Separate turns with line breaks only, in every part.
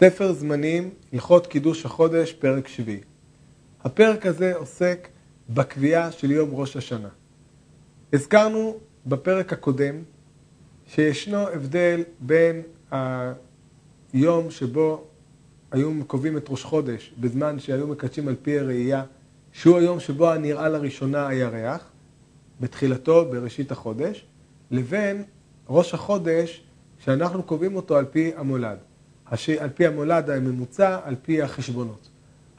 ספר זמנים, הלכות קידוש החודש, פרק שביעי. הפרק הזה עוסק בקביעה של יום ראש השנה. הזכרנו בפרק הקודם שישנו הבדל בין היום שבו היו קובעים את ראש חודש בזמן שהיו מקדשים על פי הראייה, שהוא היום שבו נראה לראשונה הירח, בתחילתו, בראשית החודש, לבין ראש החודש שאנחנו קובעים אותו על פי המולד. על פי המולד הממוצע, על פי החשבונות.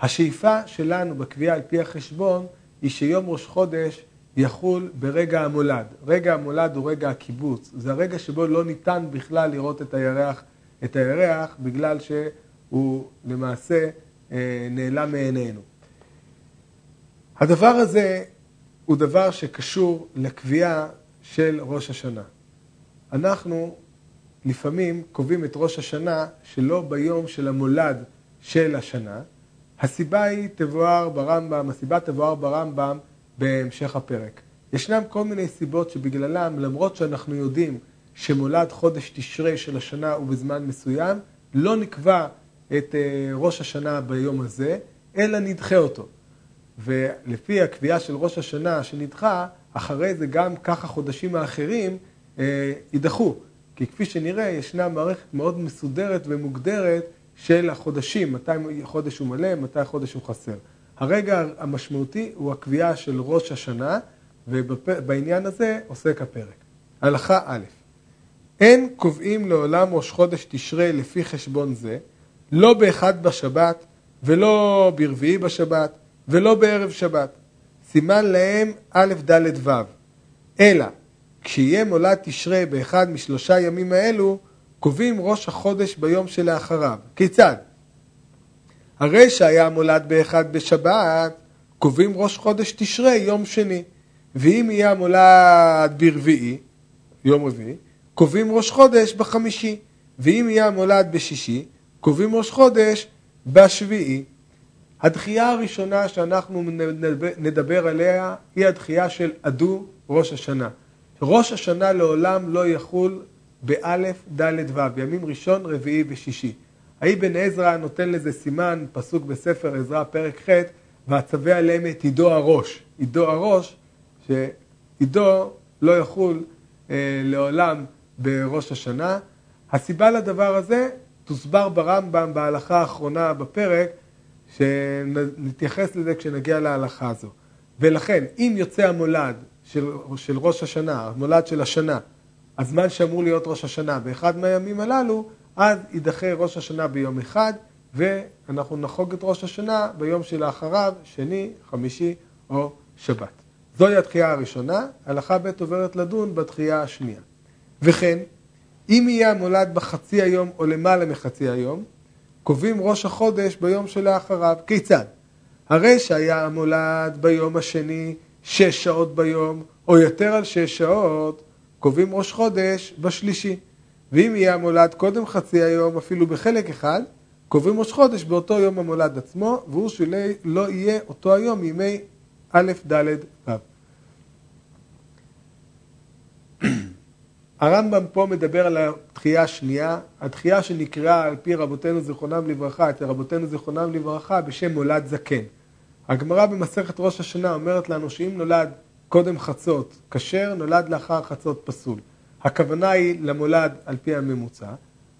השאיפה שלנו בקביעה על פי החשבון היא שיום ראש חודש יחול ברגע המולד. רגע המולד הוא רגע הקיבוץ. זה הרגע שבו לא ניתן בכלל לראות את הירח, את הירח בגלל שהוא למעשה אה, נעלם מעינינו. הדבר הזה הוא דבר שקשור לקביעה של ראש השנה. אנחנו לפעמים קובעים את ראש השנה שלא ביום של המולד של השנה. הסיבה היא תבואר ברמב"ם, הסיבה תבואר ברמב"ם בהמשך הפרק. ישנם כל מיני סיבות שבגללם, למרות שאנחנו יודעים שמולד חודש תשרי של השנה הוא בזמן מסוים, לא נקבע את אה, ראש השנה ביום הזה, אלא נדחה אותו. ולפי הקביעה של ראש השנה שנדחה, אחרי זה גם כך החודשים האחרים אה, יידחו. כי כפי שנראה, ישנה מערכת מאוד מסודרת ומוגדרת של החודשים, מתי חודש הוא מלא, מתי חודש הוא חסר. הרגע המשמעותי הוא הקביעה של ראש השנה, ובעניין הזה עוסק הפרק. הלכה א', אין קובעים לעולם ראש חודש תשרי לפי חשבון זה, לא באחד בשבת, ולא ברביעי בשבת, ולא בערב שבת. סימן להם א', ד', ו', אלא כשיהיה מולד תשרי באחד משלושה ימים האלו, קובעים ראש החודש ביום שלאחריו. כיצד? הרי שהיה מולד באחד בשבת, קובעים ראש חודש תשרי יום שני. ואם יהיה המולד ברביעי, יום רביעי, קובעים ראש חודש בחמישי. ואם יהיה המולד בשישי, קובעים ראש חודש בשביעי. הדחייה הראשונה שאנחנו נדבר עליה היא הדחייה של עדו ראש השנה. ראש השנה לעולם לא יחול באלף, דלת, ו', ימים ראשון, רביעי ושישי. האבן עזרא נותן לזה סימן, פסוק בספר עזרא, פרק ח', ואצווה עליהם את עידו הראש. עידו הראש, שעידו לא יחול אה, לעולם בראש השנה. הסיבה לדבר הזה תוסבר ברמב"ם בהלכה האחרונה בפרק, שנתייחס לזה כשנגיע להלכה הזו. ולכן, אם יוצא המולד של, של ראש השנה, המולד של השנה, הזמן שאמור להיות ראש השנה באחד מהימים הללו, אז יידחה ראש השנה ביום אחד, ואנחנו נחוג את ראש השנה ביום שלאחריו, שני, חמישי או שבת. זוהי התחייה הראשונה, הלכה ב' עוברת לדון בתחייה השנייה. וכן, אם יהיה המולד בחצי היום או למעלה מחצי היום, קובעים ראש החודש ביום שלאחריו. כיצד? הרי שהיה המולד ביום השני שש שעות ביום, או יותר על שש שעות, קובעים ראש חודש בשלישי. ואם יהיה המולד קודם חצי היום, אפילו בחלק אחד, קובעים ראש חודש באותו יום המולד עצמו, והוא שלא יהיה אותו היום ימי א', ד', ו'. הרמב"ם פה מדבר על התחייה השנייה, התחייה שנקראה על פי רבותינו זיכרונם לברכה, אצל רבותינו זיכרונם לברכה, בשם מולד זקן. הגמרא במסכת ראש השנה אומרת לנו שאם נולד קודם חצות כשר, נולד לאחר חצות פסול. הכוונה היא למולד על פי הממוצע,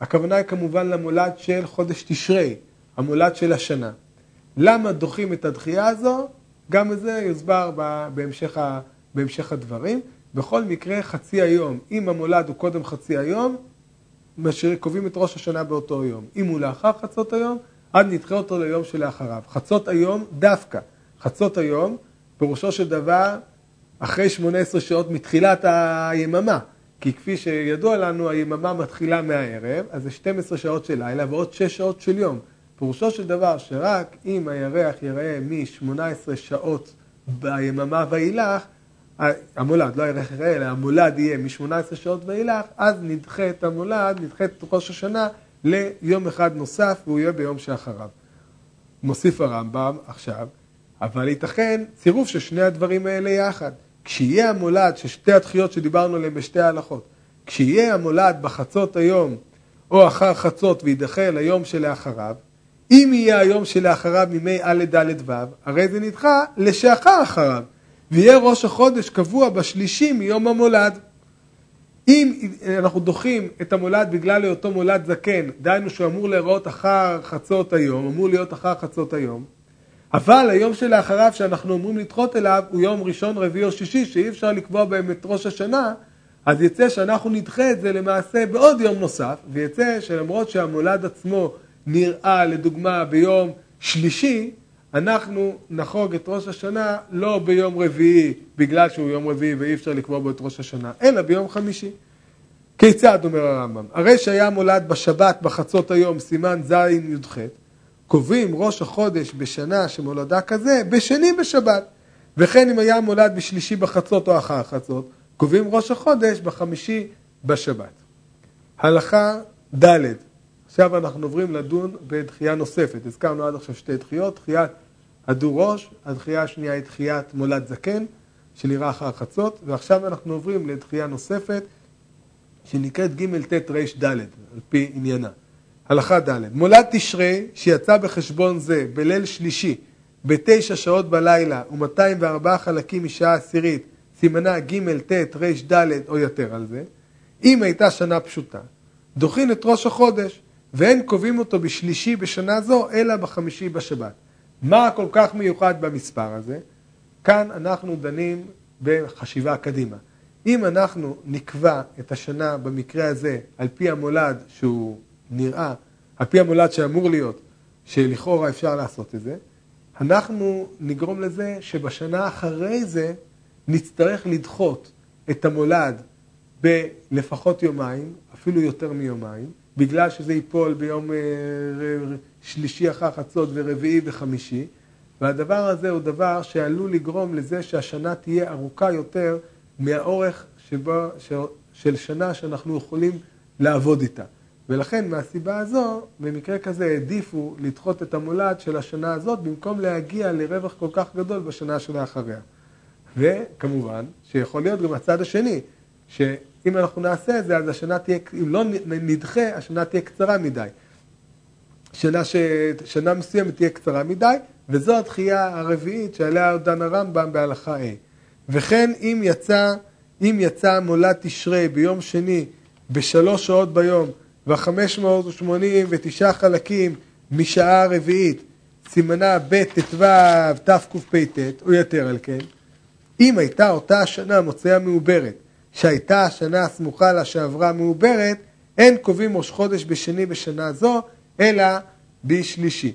הכוונה היא כמובן למולד של חודש תשרי, המולד של השנה. למה דוחים את הדחייה הזו? גם זה יוסבר בהמשך, בהמשך הדברים. בכל מקרה, חצי היום, אם המולד הוא קודם חצי היום, קובעים את ראש השנה באותו יום. אם הוא לאחר חצות היום, עד נדחה אותו ליום שלאחריו. חצות היום דווקא. חצות היום, פירושו של דבר, אחרי 18 שעות מתחילת היממה. כי כפי שידוע לנו, היממה מתחילה מהערב, אז זה 12 שעות של לילה ועוד 6 שעות של יום. פירושו של דבר שרק אם הירח ייראה מ-18 שעות ביממה ואילך, המולד, לא הירח ייראה, אלא המולד יהיה מ-18 שעות ואילך, אז נדחה את המולד, נדחה את ראש השנה ליום אחד נוסף, והוא יהיה ביום שאחריו. מוסיף הרמב"ם עכשיו, אבל ייתכן צירוף של שני הדברים האלה יחד. כשיהיה המולד, ששתי התחיות שדיברנו עליהן בשתי ההלכות, כשיהיה המולד בחצות היום, או אחר חצות ויידחה ליום שלאחריו, אם יהיה היום שלאחריו מימי א' ד' ו', הרי זה נדחה לשאחר אחריו, ויהיה ראש החודש קבוע בשלישי מיום המולד. אם אנחנו דוחים את המולד בגלל היותו מולד זקן, דהיינו שהוא אמור להיראות אחר חצות היום, אמור להיות אחר חצות היום, אבל היום שלאחריו שאנחנו אומרים לדחות אליו הוא יום ראשון, רביעי או שישי, שאי אפשר לקבוע בהם את ראש השנה, אז יצא שאנחנו נדחה את זה למעשה בעוד יום נוסף, ויצא שלמרות שהמולד עצמו נראה לדוגמה ביום שלישי, אנחנו נחוג את ראש השנה לא ביום רביעי בגלל שהוא יום רביעי ואי אפשר לקבוע בו את ראש השנה, אלא ביום חמישי. כיצד אומר הרמב"ם? הרי שהיה מולד בשבת בחצות היום סימן ז' י"ח, קובעים ראש החודש בשנה שמולדה כזה בשני בשבת, וכן אם היה מולד בשלישי בחצות או אחר חצות, קובעים ראש החודש בחמישי בשבת. הלכה ד' עכשיו אנחנו עוברים לדון בדחייה נוספת. הזכרנו עד עכשיו שתי דחיות, דחיית הדו ראש, הדחייה השנייה היא דחיית מולד זקן, שנראה אחר חצות, ועכשיו אנחנו עוברים לדחייה נוספת, שנקראת ג' ט' ר' ד', על פי עניינה. הלכה ד', מולד תשרי שיצא בחשבון זה בליל שלישי בתשע שעות בלילה ו-204 חלקים משעה עשירית, סימנה ג' ט' ר' ד' או יותר על זה, אם הייתה שנה פשוטה, דוחין את ראש החודש ואין קובעים אותו בשלישי בשנה זו, אלא בחמישי בשבת. מה כל כך מיוחד במספר הזה? כאן אנחנו דנים בחשיבה קדימה. אם אנחנו נקבע את השנה במקרה הזה על פי המולד שהוא נראה, על פי המולד שאמור להיות, שלכאורה אפשר לעשות את זה, אנחנו נגרום לזה שבשנה אחרי זה נצטרך לדחות את המולד בלפחות יומיים, אפילו יותר מיומיים, בגלל שזה ייפול ביום אה, שלישי אחר חצות ורביעי וחמישי, והדבר הזה הוא דבר שעלול לגרום לזה שהשנה תהיה ארוכה יותר מהאורך שבו, של שנה שאנחנו יכולים לעבוד איתה. ולכן מהסיבה הזו, במקרה כזה העדיפו לדחות את המולד של השנה הזאת במקום להגיע לרווח כל כך גדול בשנה שלאחריה. וכמובן שיכול להיות גם הצד השני, ש... אם אנחנו נעשה את זה, אז השנה תהיה, אם לא נדחה, השנה תהיה קצרה מדי. שנה, ש... שנה מסוימת תהיה קצרה מדי, וזו התחייה הרביעית שעליה דן הרמב"ם בהלכה A. וכן אם יצא, אם יצא מולד תשרי ביום שני בשלוש שעות ביום וחמש מאות ושמונים ותשעה חלקים משעה רביעית, סימנה ב' ט"ו תקפ"ט, או יותר על כן, אם הייתה אותה השנה מוצאי המעוברת שהייתה השנה הסמוכה לה שעברה מעוברת, אין קובעים ראש חודש בשני בשנה זו, אלא בשלישי.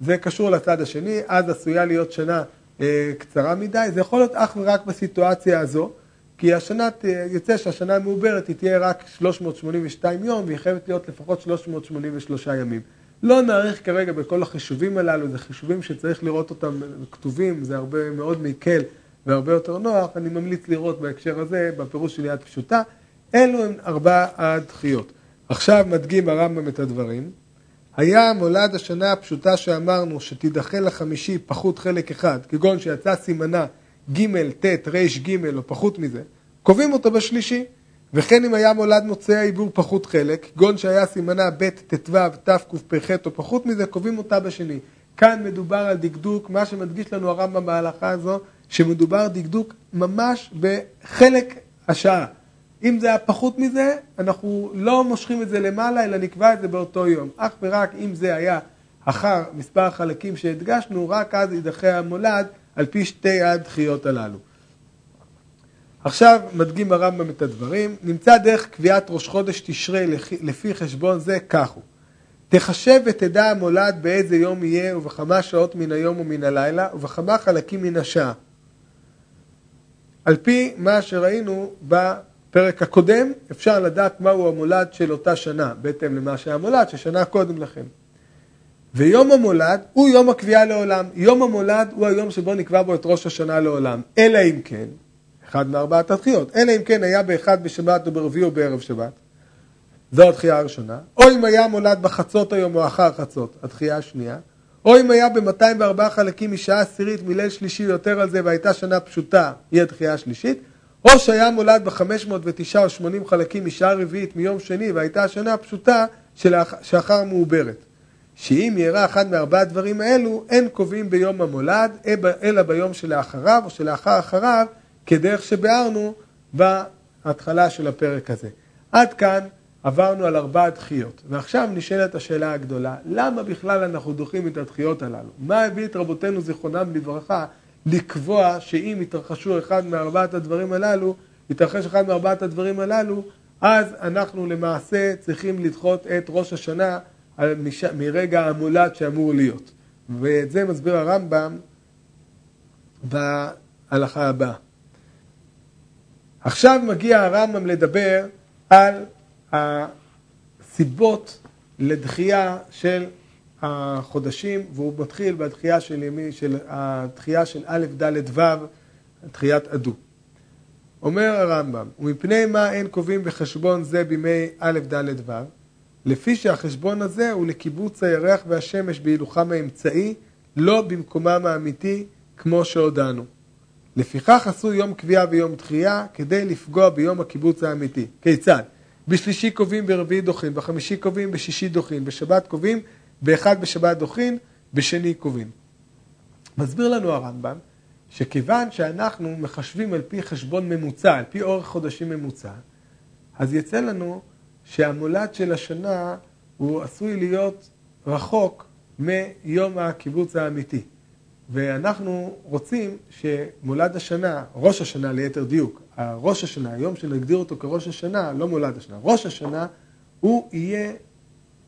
זה קשור לצד השני, אז עשויה להיות שנה אה, קצרה מדי, זה יכול להיות אך ורק בסיטואציה הזו, כי השנה, יוצא שהשנה המעוברת היא תהיה רק 382 יום, והיא חייבת להיות לפחות 383 ימים. לא נאריך כרגע בכל החישובים הללו, זה חישובים שצריך לראות אותם כתובים, זה הרבה מאוד מקל. והרבה יותר נוח, אני ממליץ לראות בהקשר הזה, בפירוש של יד פשוטה, אלו הם ארבע הדחיות. עכשיו מדגים הרמב"ם את הדברים. היה מולד השנה הפשוטה שאמרנו שתידחה לחמישי פחות חלק אחד, כגון שיצא סימנה ג', ט', ר', ג' או פחות מזה, קובעים אותו בשלישי. וכן אם היה מולד מוצאי העיבור פחות חלק, כגון שהיה סימנה ב', ט"ו, תקפ"ח או פחות מזה, קובעים אותה בשני. כאן מדובר על דקדוק, מה שמדגיש לנו הרמב"ם בהלכה הזו, שמדובר דקדוק ממש בחלק השעה. אם זה היה פחות מזה, אנחנו לא מושכים את זה למעלה, אלא נקבע את זה באותו יום. אך ורק אם זה היה אחר מספר החלקים שהדגשנו, רק אז יידחה המולד על פי שתי הדחיות הללו. עכשיו מדגים הרמב"ם את הדברים. נמצא דרך קביעת ראש חודש תשרי לפי חשבון זה כך הוא. תחשב ותדע המולד באיזה יום יהיה ובכמה שעות מן היום ומן הלילה ובכמה חלקים מן השעה. על פי מה שראינו בפרק הקודם, אפשר לדעת מהו המולד של אותה שנה, בהתאם למה שהיה מולד ששנה קודם לכן. ויום המולד הוא יום הקביעה לעולם. יום המולד הוא היום שבו נקבע בו את ראש השנה לעולם. אלא אם כן, אחד מארבעת התחיות, אלא אם כן היה באחד בשבת או ברביעי או בערב שבת, זו התחייה הראשונה, או אם היה מולד בחצות היום או אחר חצות, התחייה השנייה, או אם היה ב-204 חלקים משעה עשירית מליל שלישי יותר על זה והייתה שנה פשוטה, היא הדחייה השלישית, או שהיה מולד ב-509 או 80 חלקים משעה רביעית מיום שני והייתה שנה פשוטה, שאחר המעוברת. שאם יארע אחד מארבעת הדברים האלו, אין קובעים ביום המולד, אלא ביום שלאחריו או שלאחר אחריו, כדרך שביארנו בהתחלה של הפרק הזה. עד כאן עברנו על ארבע דחיות, ועכשיו נשאלת השאלה הגדולה, למה בכלל אנחנו דוחים את הדחיות הללו? מה הביא את רבותינו זיכרונם לברכה לקבוע שאם יתרחשו אחד מארבעת הדברים הללו, יתרחש אחד מארבעת הדברים הללו, אז אנחנו למעשה צריכים לדחות את ראש השנה מרגע המולד שאמור להיות. ואת זה מסביר הרמב"ם בהלכה הבאה. עכשיו מגיע הרמב"ם לדבר על הסיבות לדחייה של החודשים, והוא מתחיל בדחייה של ימי, של הדחייה של א', ד', ו', דחיית אדו. אומר הרמב"ם, ומפני מה אין קובעים בחשבון זה בימי א', ד', ו', לפי שהחשבון הזה הוא לקיבוץ הירח והשמש בהילוכם האמצעי, לא במקומם האמיתי, כמו שהודענו. לפיכך עשו יום קביעה ויום דחייה, כדי לפגוע ביום הקיבוץ האמיתי. כיצד? בשלישי קובעים, ברביעי דוחין, בחמישי קובעים, בשישי דוחין, בשבת קובעים, באחד בשבת דוחין, בשני קובעים. מסביר לנו הרמב"ם, שכיוון שאנחנו מחשבים על פי חשבון ממוצע, על פי אורך חודשים ממוצע, אז יצא לנו שהמולד של השנה הוא עשוי להיות רחוק מיום הקיבוץ האמיתי. ואנחנו רוצים שמולד השנה, ראש השנה ליתר דיוק, ראש השנה, היום שנגדיר אותו כראש השנה, לא מולד השנה, ראש השנה, הוא יהיה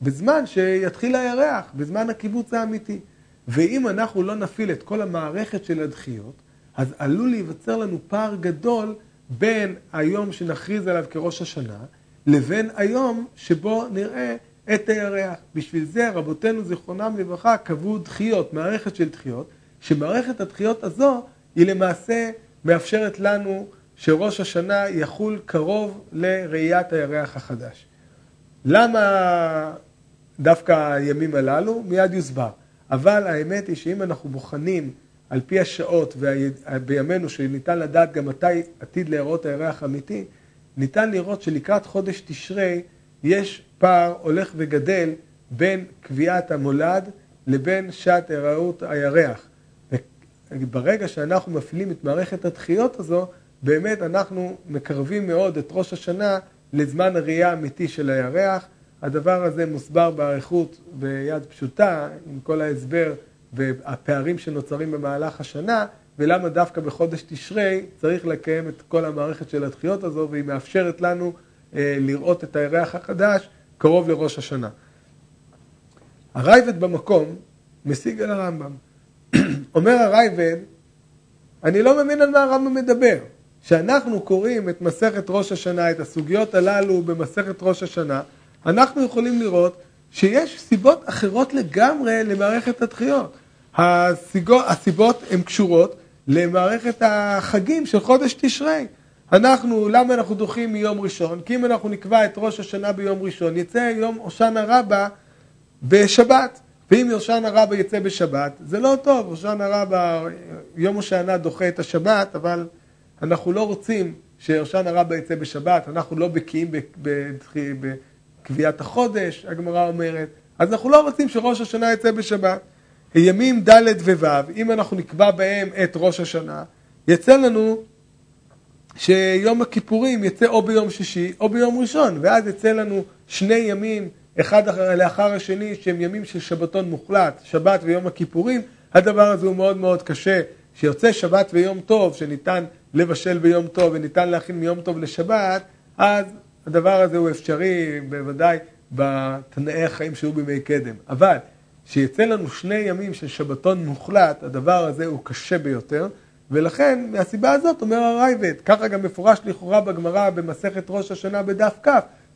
בזמן שיתחיל הירח, בזמן הקיבוץ האמיתי. ואם אנחנו לא נפעיל את כל המערכת של הדחיות, אז עלול להיווצר לנו פער גדול בין היום שנכריז עליו כראש השנה, לבין היום שבו נראה את הירח. בשביל זה רבותינו זיכרונם לברכה קבעו דחיות, מערכת של דחיות, שמערכת הדחיות הזו היא למעשה מאפשרת לנו שראש השנה יחול קרוב לראיית הירח החדש. למה דווקא הימים הללו? מיד יוסבר. אבל האמת היא שאם אנחנו בוחנים על פי השעות בימינו שניתן לדעת גם מתי עתיד להיראות הירח האמיתי, ניתן לראות שלקראת חודש תשרי יש פער הולך וגדל בין קביעת המולד לבין שעת היראות הירח. ברגע שאנחנו מפעילים את מערכת הדחיות הזו, באמת אנחנו מקרבים מאוד את ראש השנה לזמן הראייה האמיתי של הירח. הדבר הזה מוסבר באריכות ביד פשוטה, עם כל ההסבר והפערים שנוצרים במהלך השנה, ולמה דווקא בחודש תשרי צריך לקיים את כל המערכת של הדחיות הזו, והיא מאפשרת לנו אה, לראות את הירח החדש קרוב לראש השנה. הרייבד במקום משיג על הרמב"ם. אומר הרייבד, אני לא מבין על מה הרמב"ם מדבר. כשאנחנו קוראים את מסכת ראש השנה, את הסוגיות הללו במסכת ראש השנה, אנחנו יכולים לראות שיש סיבות אחרות לגמרי למערכת הדחיות. הסיבות הן קשורות למערכת החגים של חודש תשרי. אנחנו, למה אנחנו דוחים מיום ראשון? כי אם אנחנו נקבע את ראש השנה ביום ראשון, יצא יום הושענא רבה בשבת. ואם הושענא רבה יצא בשבת, זה לא טוב, הושענא רבה, יום הושענא דוחה את השבת, אבל אנחנו לא רוצים שהושענא רבה יצא בשבת, אנחנו לא בקיאים בקביעת החודש, הגמרא אומרת, אז אנחנו לא רוצים שראש השנה יצא בשבת. ימים ד' וו', אם אנחנו נקבע בהם את ראש השנה, יצא לנו שיום הכיפורים יצא או ביום שישי או ביום ראשון, ואז יצא לנו שני ימים, אחד לאחר השני, שהם ימים של שבתון מוחלט, שבת ויום הכיפורים. הדבר הזה הוא מאוד מאוד קשה, שיוצא שבת ויום טוב, שניתן לבשל ביום טוב וניתן להכין מיום טוב לשבת, אז הדבר הזה הוא אפשרי בוודאי בתנאי החיים שהיו בימי קדם. אבל שיצא לנו שני ימים של שבתון מוחלט, הדבר הזה הוא קשה ביותר, ולכן מהסיבה הזאת אומר הרייבד, ככה גם מפורש לכאורה בגמרא במסכת ראש השנה בדף כ',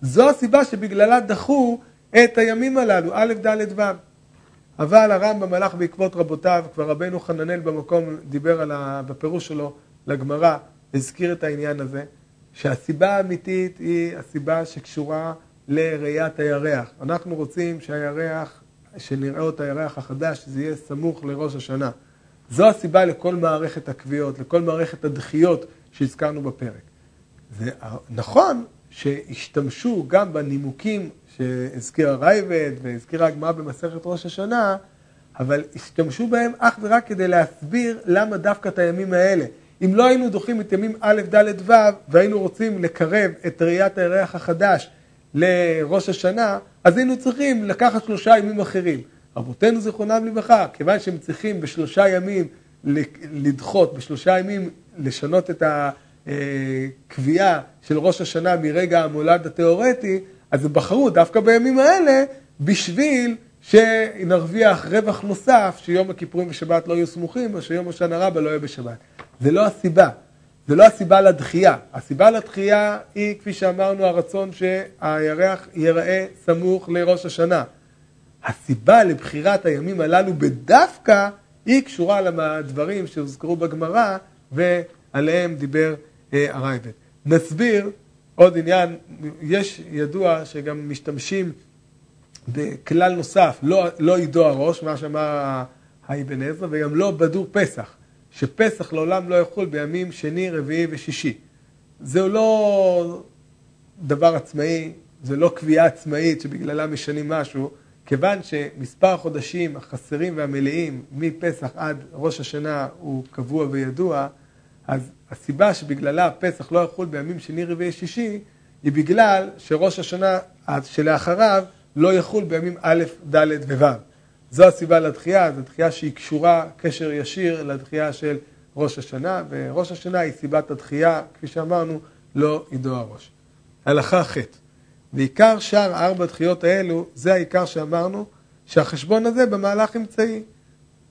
זו הסיבה שבגללה דחו את הימים הללו, א', ד', ו'. אבל הרמב"ם הלך בעקבות רבותיו, כבר רבנו חננאל במקום דיבר על ה... בפירוש שלו לגמרא, הזכיר את העניין הזה, שהסיבה האמיתית היא הסיבה שקשורה לראיית הירח. אנחנו רוצים שהירח שנראה את הירח החדש, זה יהיה סמוך לראש השנה. זו הסיבה לכל מערכת הקביעות, לכל מערכת הדחיות שהזכרנו בפרק. זה נכון שהשתמשו גם בנימוקים שהזכיר הרייבד והזכירה הגמרא במסכת ראש השנה, אבל השתמשו בהם אך ורק כדי להסביר למה דווקא את הימים האלה. אם לא היינו דוחים את ימים א', ד', ו', והיינו רוצים לקרב את ראיית הירח החדש לראש השנה, אז היינו צריכים לקחת שלושה ימים אחרים. רבותינו זיכרונם לברכה, כיוון שהם צריכים בשלושה ימים לדחות, בשלושה ימים לשנות את הקביעה של ראש השנה מרגע המולד התיאורטי, אז הם בחרו דווקא בימים האלה בשביל שנרוויח רווח נוסף שיום הכיפורים ושבת לא יהיו סמוכים, או שיום השנה רבה לא יהיה בשבת. זה לא הסיבה. זה לא הסיבה לדחייה. הסיבה לדחייה היא, כפי שאמרנו, הרצון שהירח ייראה סמוך לראש השנה. הסיבה לבחירת הימים הללו בדווקא היא קשורה לדברים שהוזכרו בגמרא ועליהם דיבר אה, הרייבד. נסביר עוד עניין, יש ידוע שגם משתמשים בכלל נוסף, לא, לא עידו הראש, מה שאמר האבן עזרא, וגם לא בדור פסח, שפסח לעולם לא יחול בימים שני, רביעי ושישי. זהו לא דבר עצמאי, זה לא קביעה עצמאית שבגללה משנים משהו, כיוון שמספר החודשים החסרים והמלאים מפסח עד ראש השנה הוא קבוע וידוע, אז הסיבה שבגללה פסח לא יחול בימים שני, רביעי, שישי, היא בגלל שראש השנה שלאחריו לא יחול בימים א', ד' וו'. זו הסיבה לדחייה, זו דחייה שהיא קשורה קשר ישיר לדחייה של ראש השנה, וראש השנה היא סיבת הדחייה, כפי שאמרנו, לא ידוע הראש. הלכה ח' ועיקר שאר ארבע דחיות האלו, זה העיקר שאמרנו, שהחשבון הזה במהלך אמצעי.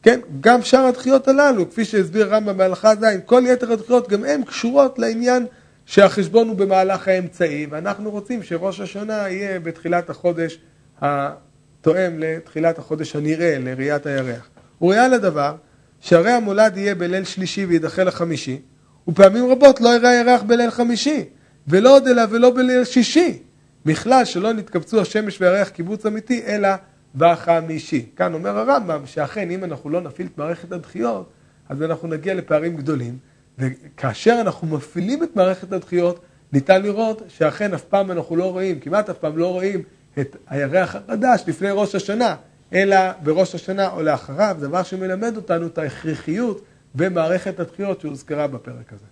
כן, גם שאר הדחיות הללו, כפי שהסביר רמב"ם בהלכה ז', כל יתר הדחיות גם הן קשורות לעניין שהחשבון הוא במהלך האמצעי, ואנחנו רוצים שראש השנה יהיה בתחילת החודש התואם לתחילת החודש הנראה, לראיית הירח. וראיה לדבר, שהרי המולד יהיה בליל שלישי וידחה לחמישי, ופעמים רבות לא יראה הירח בליל חמישי, ולא עוד אלא ולא בליל שישי. בכלל שלא נתקבצו השמש והירח קיבוץ אמיתי, אלא בחמישי. כאן אומר הרמב"ם שאכן אם אנחנו לא נפעיל את מערכת הדחיות, אז אנחנו נגיע לפערים גדולים, וכאשר אנחנו מפעילים את מערכת הדחיות, ניתן לראות שאכן אף פעם אנחנו לא רואים, כמעט אף פעם לא רואים את הירח החדש לפני ראש השנה, אלא בראש השנה או לאחריו, דבר שמלמד אותנו את ההכרחיות במערכת הדחיות שהוזכרה בפרק הזה.